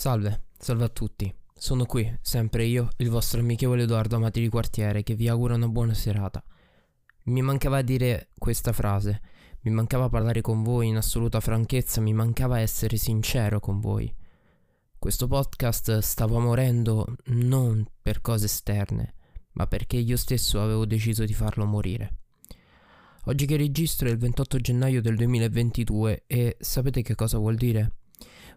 Salve, salve a tutti. Sono qui, sempre io, il vostro amichevole Edoardo Amati di Quartiere, che vi augura una buona serata. Mi mancava dire questa frase, mi mancava parlare con voi in assoluta franchezza, mi mancava essere sincero con voi. Questo podcast stava morendo non per cose esterne, ma perché io stesso avevo deciso di farlo morire. Oggi che registro è il 28 gennaio del 2022 e sapete che cosa vuol dire?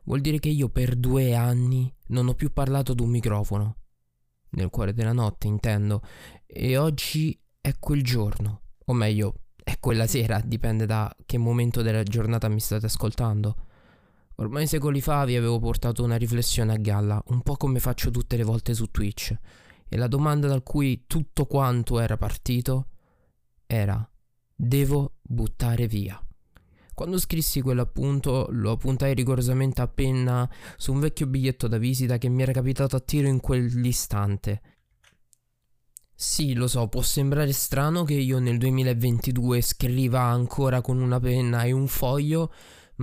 Vuol dire che io per due anni non ho più parlato ad un microfono. Nel cuore della notte, intendo. E oggi è quel giorno. O meglio, è quella sera, dipende da che momento della giornata mi state ascoltando. Ormai secoli fa vi avevo portato una riflessione a galla, un po' come faccio tutte le volte su Twitch. E la domanda da cui tutto quanto era partito era: devo buttare via. Quando scrissi quell'appunto lo appuntai rigorosamente a penna su un vecchio biglietto da visita che mi era capitato a tiro in quell'istante. Sì, lo so, può sembrare strano che io nel 2022 scriva ancora con una penna e un foglio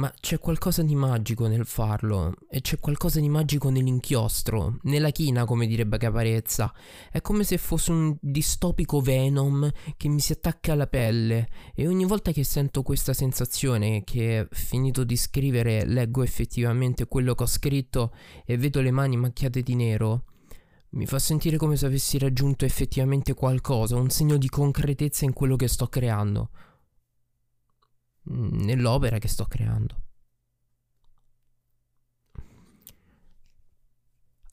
ma c'è qualcosa di magico nel farlo e c'è qualcosa di magico nell'inchiostro, nella china come direbbe Caparezza. È come se fosse un distopico Venom che mi si attacca alla pelle e ogni volta che sento questa sensazione che finito di scrivere leggo effettivamente quello che ho scritto e vedo le mani macchiate di nero, mi fa sentire come se avessi raggiunto effettivamente qualcosa, un segno di concretezza in quello che sto creando. Mm, nell'opera che sto creando.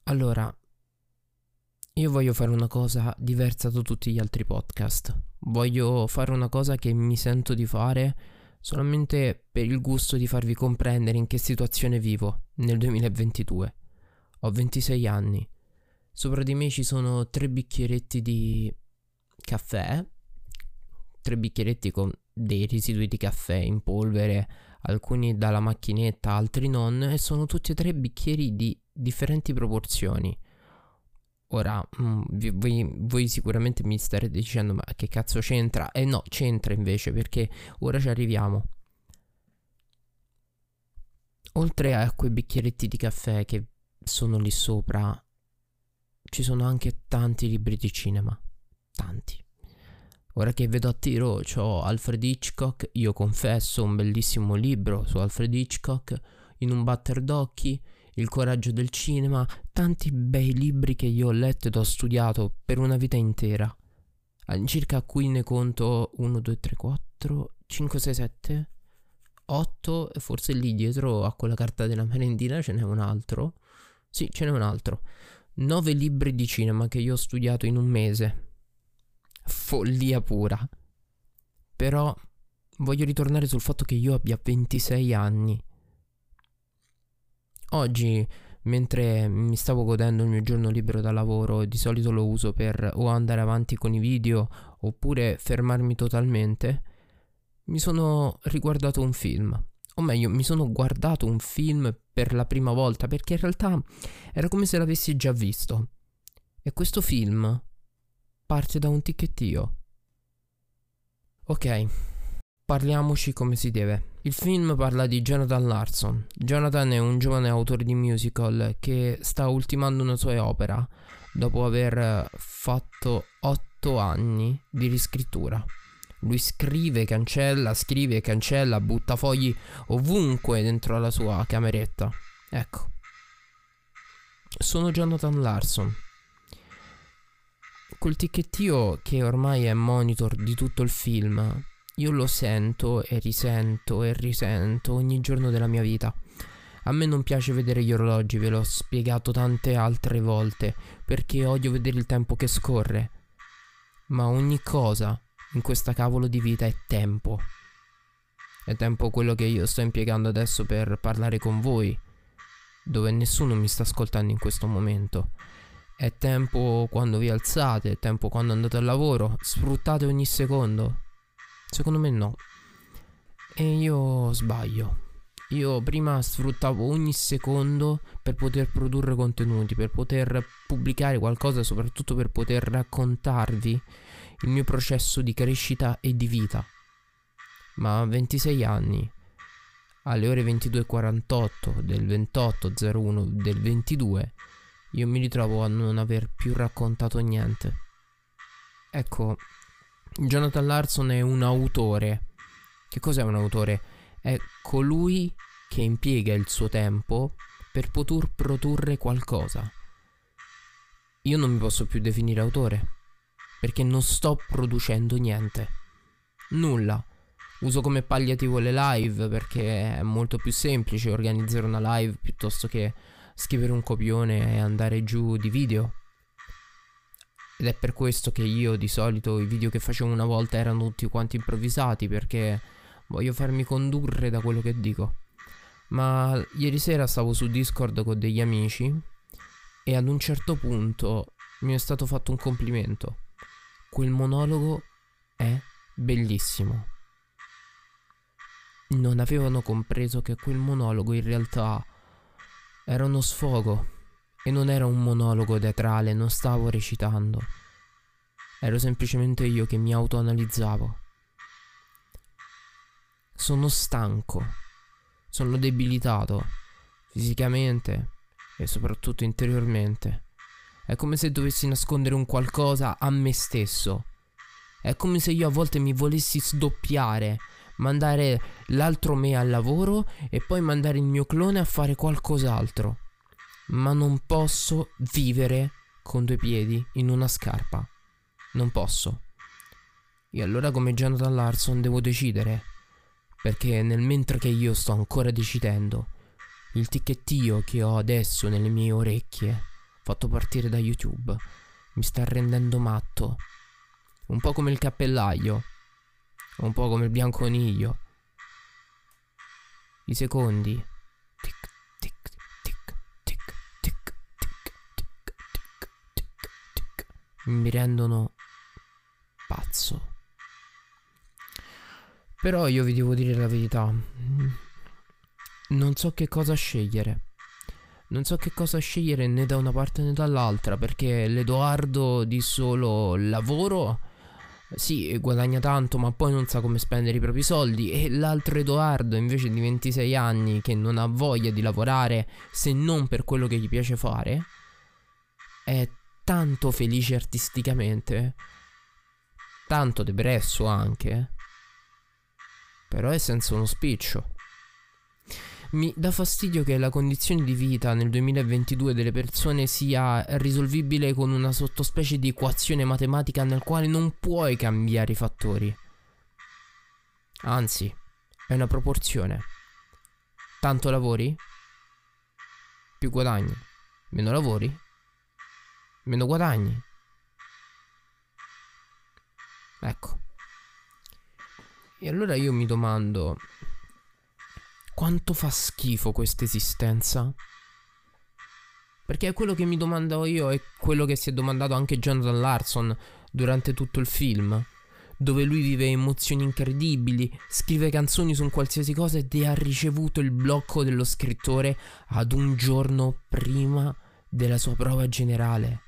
Allora, io voglio fare una cosa diversa da tutti gli altri podcast. Voglio fare una cosa che mi sento di fare solamente per il gusto di farvi comprendere in che situazione vivo nel 2022. Ho 26 anni. Sopra di me ci sono tre bicchieretti di caffè, tre bicchieretti con dei residui di caffè in polvere, alcuni dalla macchinetta, altri non, e sono tutti e tre bicchieri di differenti proporzioni. Ora, mm, voi, voi, sicuramente mi starete dicendo, ma che cazzo c'entra? E eh no, c'entra invece, perché ora ci arriviamo. Oltre a quei bicchieretti di caffè che sono lì sopra, ci sono anche tanti libri di cinema. Tanti. Ora che vedo a tiro ho Alfred Hitchcock, io confesso un bellissimo libro su Alfred Hitchcock, in un batter d'occhi, Il coraggio del cinema, tanti bei libri che io ho letto ed ho studiato per una vita intera. All'incirca a cui ne conto 1, 2, 3, 4, 5, 6, 7, 8 e forse lì dietro a quella carta della merendina ce n'è un altro. Sì, ce n'è un altro. 9 libri di cinema che io ho studiato in un mese follia pura. Però voglio ritornare sul fatto che io abbia 26 anni. Oggi, mentre mi stavo godendo il mio giorno libero da lavoro, di solito lo uso per o andare avanti con i video oppure fermarmi totalmente, mi sono riguardato un film. O meglio, mi sono guardato un film per la prima volta perché in realtà era come se l'avessi già visto. E questo film parte da un ticchettio. Ok, parliamoci come si deve. Il film parla di Jonathan Larson. Jonathan è un giovane autore di musical che sta ultimando una sua opera dopo aver fatto otto anni di riscrittura. Lui scrive, cancella, scrive, cancella, butta fogli ovunque dentro la sua cameretta. Ecco. Sono Jonathan Larson quel ticchettio che ormai è monitor di tutto il film, io lo sento e risento e risento ogni giorno della mia vita. A me non piace vedere gli orologi, ve l'ho spiegato tante altre volte, perché odio vedere il tempo che scorre. Ma ogni cosa in questa cavolo di vita è tempo. È tempo quello che io sto impiegando adesso per parlare con voi, dove nessuno mi sta ascoltando in questo momento. È tempo quando vi alzate, è tempo quando andate al lavoro. Sfruttate ogni secondo. Secondo me no. E io sbaglio. Io prima sfruttavo ogni secondo per poter produrre contenuti, per poter pubblicare qualcosa, soprattutto per poter raccontarvi il mio processo di crescita e di vita. Ma a 26 anni, alle ore 22.48 del 28.01 del 22 io mi ritrovo a non aver più raccontato niente. Ecco, Jonathan Larson è un autore. Che cos'è un autore? È colui che impiega il suo tempo per poter produrre qualcosa. Io non mi posso più definire autore, perché non sto producendo niente. Nulla. Uso come palliativo le live perché è molto più semplice organizzare una live piuttosto che scrivere un copione e andare giù di video. Ed è per questo che io di solito i video che facevo una volta erano tutti quanti improvvisati perché voglio farmi condurre da quello che dico. Ma ieri sera stavo su Discord con degli amici e ad un certo punto mi è stato fatto un complimento. Quel monologo è bellissimo. Non avevano compreso che quel monologo in realtà era uno sfogo e non era un monologo teatrale, non stavo recitando. Ero semplicemente io che mi autoanalizzavo. Sono stanco, sono debilitato fisicamente e soprattutto interiormente. È come se dovessi nascondere un qualcosa a me stesso. È come se io a volte mi volessi sdoppiare, mandare l'altro me al lavoro e poi mandare il mio clone a fare qualcos'altro. Ma non posso vivere con due piedi in una scarpa. Non posso. E allora come Jonathan Larson devo decidere. Perché nel mentre che io sto ancora decidendo, il ticchettio che ho adesso nelle mie orecchie, fatto partire da YouTube, mi sta rendendo matto. Un po' come il cappellaio un po' come il bianconiglio. I secondi. Tic, tic, tic, tic, tic, tic, tic, tic, tic, tic, mi rendono pazzo. Però io vi devo dire la verità. Non so che cosa scegliere. Non so che cosa scegliere né da una parte né dall'altra perché l'Edoardo di solo lavoro sì, guadagna tanto, ma poi non sa come spendere i propri soldi. E l'altro Edoardo, invece di 26 anni, che non ha voglia di lavorare se non per quello che gli piace fare, è tanto felice artisticamente, tanto depresso anche, però è senza uno spiccio. Mi dà fastidio che la condizione di vita nel 2022 delle persone sia risolvibile con una sottospecie di equazione matematica nel quale non puoi cambiare i fattori. Anzi, è una proporzione. Tanto lavori? Più guadagni. Meno lavori? Meno guadagni. Ecco. E allora io mi domando, quanto fa schifo questa esistenza? Perché è quello che mi domando io e quello che si è domandato anche Jonathan Larson durante tutto il film, dove lui vive emozioni incredibili, scrive canzoni su qualsiasi cosa ed ha ricevuto il blocco dello scrittore ad un giorno prima della sua prova generale.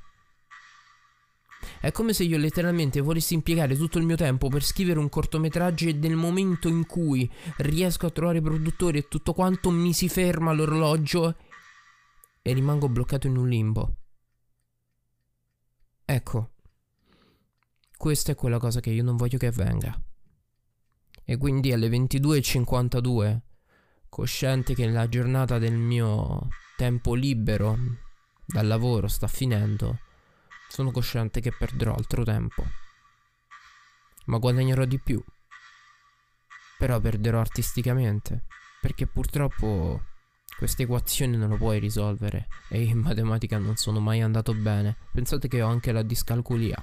È come se io letteralmente volessi impiegare tutto il mio tempo per scrivere un cortometraggio e nel momento in cui riesco a trovare i produttori e tutto quanto mi si ferma l'orologio e rimango bloccato in un limbo. Ecco, questa è quella cosa che io non voglio che avvenga. E quindi alle 22.52, cosciente che la giornata del mio tempo libero dal lavoro sta finendo, sono cosciente che perderò altro tempo. Ma guadagnerò di più. Però perderò artisticamente. Perché purtroppo questa equazione non lo puoi risolvere. E in matematica non sono mai andato bene. Pensate che ho anche la discalculia.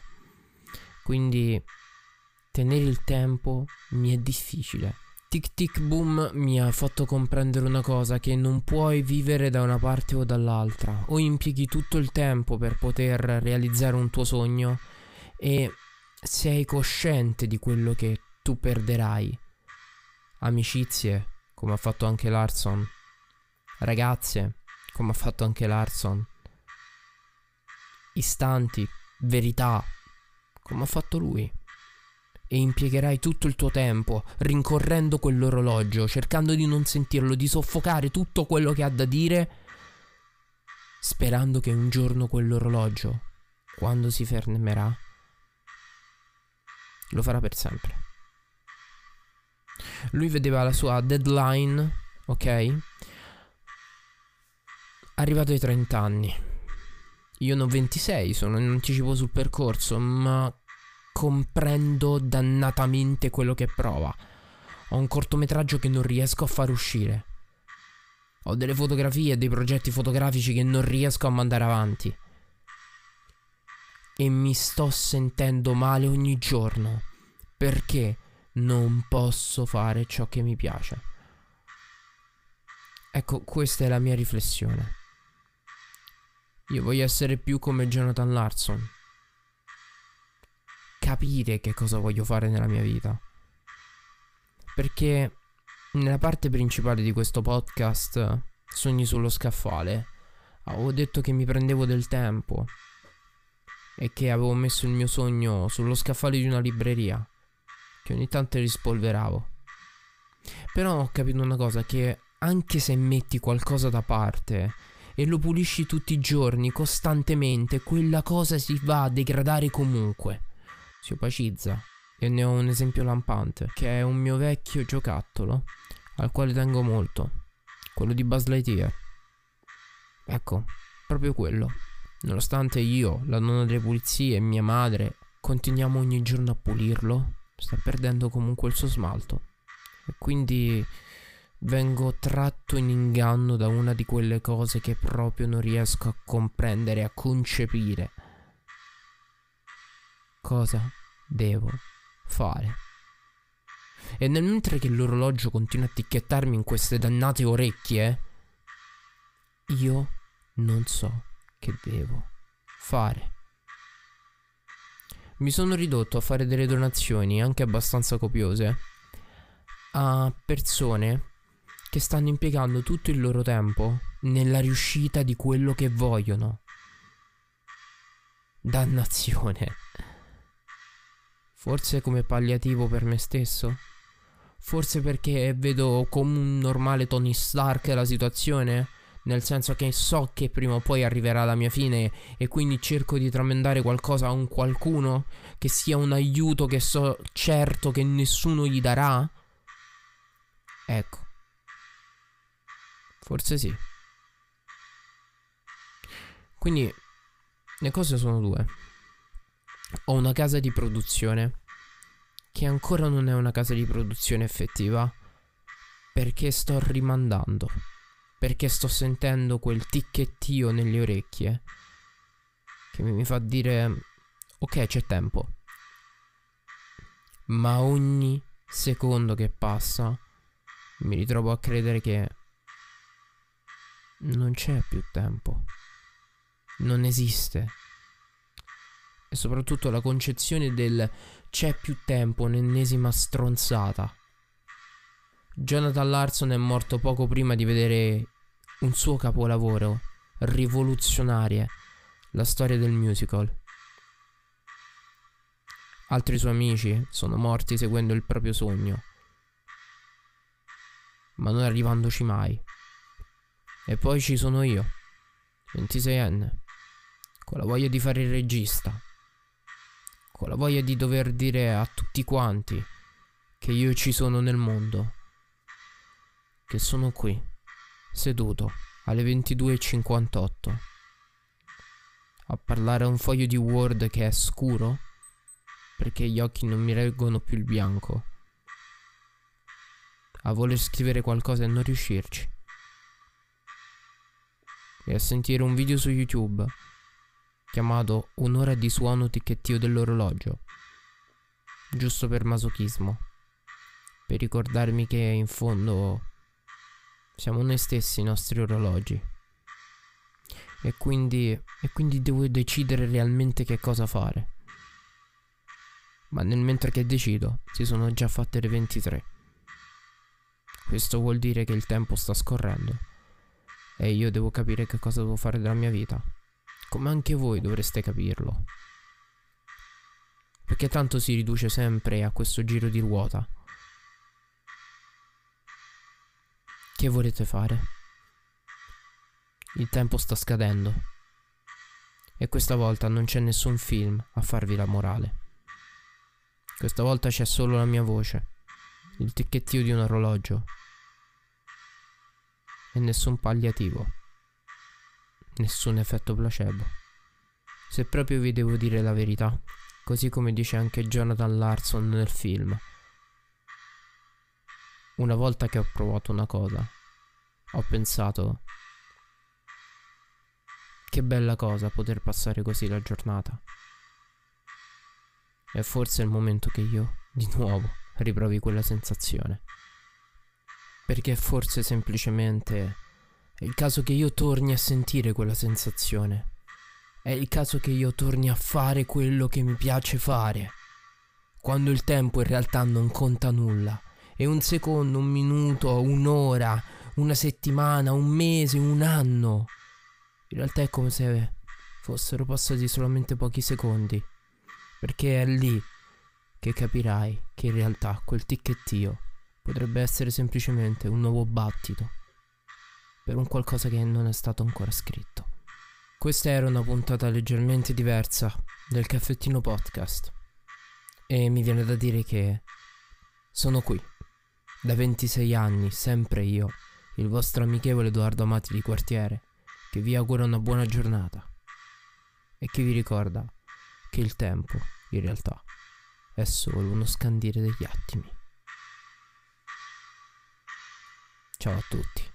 Quindi tenere il tempo mi è difficile. Tic Tic Boom mi ha fatto comprendere una cosa che non puoi vivere da una parte o dall'altra. O impieghi tutto il tempo per poter realizzare un tuo sogno e sei cosciente di quello che tu perderai. Amicizie, come ha fatto anche Larson. Ragazze, come ha fatto anche Larson. Istanti, verità, come ha fatto lui. E impiegherai tutto il tuo tempo rincorrendo quell'orologio, cercando di non sentirlo, di soffocare tutto quello che ha da dire, sperando che un giorno quell'orologio, quando si fermerà, lo farà per sempre. Lui vedeva la sua deadline, ok? Arrivato ai 30 anni. Io ne ho 26, sono in anticipo sul percorso, ma comprendo dannatamente quello che prova. Ho un cortometraggio che non riesco a far uscire. Ho delle fotografie e dei progetti fotografici che non riesco a mandare avanti. E mi sto sentendo male ogni giorno. Perché non posso fare ciò che mi piace. Ecco, questa è la mia riflessione. Io voglio essere più come Jonathan Larson capire che cosa voglio fare nella mia vita. Perché nella parte principale di questo podcast, Sogni sullo scaffale, avevo detto che mi prendevo del tempo e che avevo messo il mio sogno sullo scaffale di una libreria, che ogni tanto rispolveravo. Però ho capito una cosa, che anche se metti qualcosa da parte e lo pulisci tutti i giorni, costantemente, quella cosa si va a degradare comunque si opacizza. E ne ho un esempio lampante, che è un mio vecchio giocattolo, al quale tengo molto, quello di Buzz Lightyear. Ecco, proprio quello. Nonostante io, la nonna delle pulizie e mia madre continuiamo ogni giorno a pulirlo, sta perdendo comunque il suo smalto. E quindi vengo tratto in inganno da una di quelle cose che proprio non riesco a comprendere, a concepire cosa devo fare. E nel mentre che l'orologio continua a ticchettarmi in queste dannate orecchie, io non so che devo fare. Mi sono ridotto a fare delle donazioni, anche abbastanza copiose, a persone che stanno impiegando tutto il loro tempo nella riuscita di quello che vogliono. Dannazione. Forse come palliativo per me stesso? Forse perché vedo come un normale Tony Stark la situazione? Nel senso che so che prima o poi arriverà la mia fine e quindi cerco di tramandare qualcosa a un qualcuno che sia un aiuto che so certo che nessuno gli darà? Ecco. Forse sì. Quindi le cose sono due. Ho una casa di produzione che ancora non è una casa di produzione effettiva perché sto rimandando, perché sto sentendo quel ticchettio nelle orecchie che mi fa dire ok c'è tempo. Ma ogni secondo che passa mi ritrovo a credere che non c'è più tempo. Non esiste e soprattutto la concezione del c'è più tempo, un'ennesima stronzata. Jonathan Larson è morto poco prima di vedere un suo capolavoro, rivoluzionaria, la storia del musical. Altri suoi amici sono morti seguendo il proprio sogno, ma non arrivandoci mai. E poi ci sono io, 26enne, con la voglia di fare il regista con la voglia di dover dire a tutti quanti che io ci sono nel mondo, che sono qui, seduto alle 22.58, a parlare a un foglio di Word che è scuro, perché gli occhi non mi reggono più il bianco, a voler scrivere qualcosa e non riuscirci, e a sentire un video su YouTube chiamato Un'ora di suono ticchettio dell'orologio, giusto per masochismo, per ricordarmi che in fondo siamo noi stessi i nostri orologi. E quindi, e quindi devo decidere realmente che cosa fare. Ma nel mentre che decido, si sono già fatte le 23. Questo vuol dire che il tempo sta scorrendo. E io devo capire che cosa devo fare della mia vita come anche voi dovreste capirlo. Perché tanto si riduce sempre a questo giro di ruota. Che volete fare? Il tempo sta scadendo. E questa volta non c'è nessun film a farvi la morale. Questa volta c'è solo la mia voce, il ticchettio di un orologio e nessun palliativo, nessun effetto placebo. Se proprio vi devo dire la verità, così come dice anche Jonathan Larson nel film. Una volta che ho provato una cosa, ho pensato che bella cosa poter passare così la giornata. E forse è il momento che io, di nuovo, riprovi quella sensazione. Perché forse semplicemente è il caso che io torni a sentire quella sensazione. È il caso che io torni a fare quello che mi piace fare. Quando il tempo in realtà non conta nulla. E un secondo, un minuto, un'ora, una settimana, un mese, un anno. In realtà è come se fossero passati solamente pochi secondi. Perché è lì che capirai che in realtà quel ticchettio potrebbe essere semplicemente un nuovo battito per un qualcosa che non è stato ancora scritto. Questa era una puntata leggermente diversa del caffettino podcast e mi viene da dire che sono qui, da 26 anni, sempre io, il vostro amichevole Edoardo Amati di quartiere, che vi augura una buona giornata e che vi ricorda che il tempo, in realtà, è solo uno scandire degli attimi. Ciao a tutti.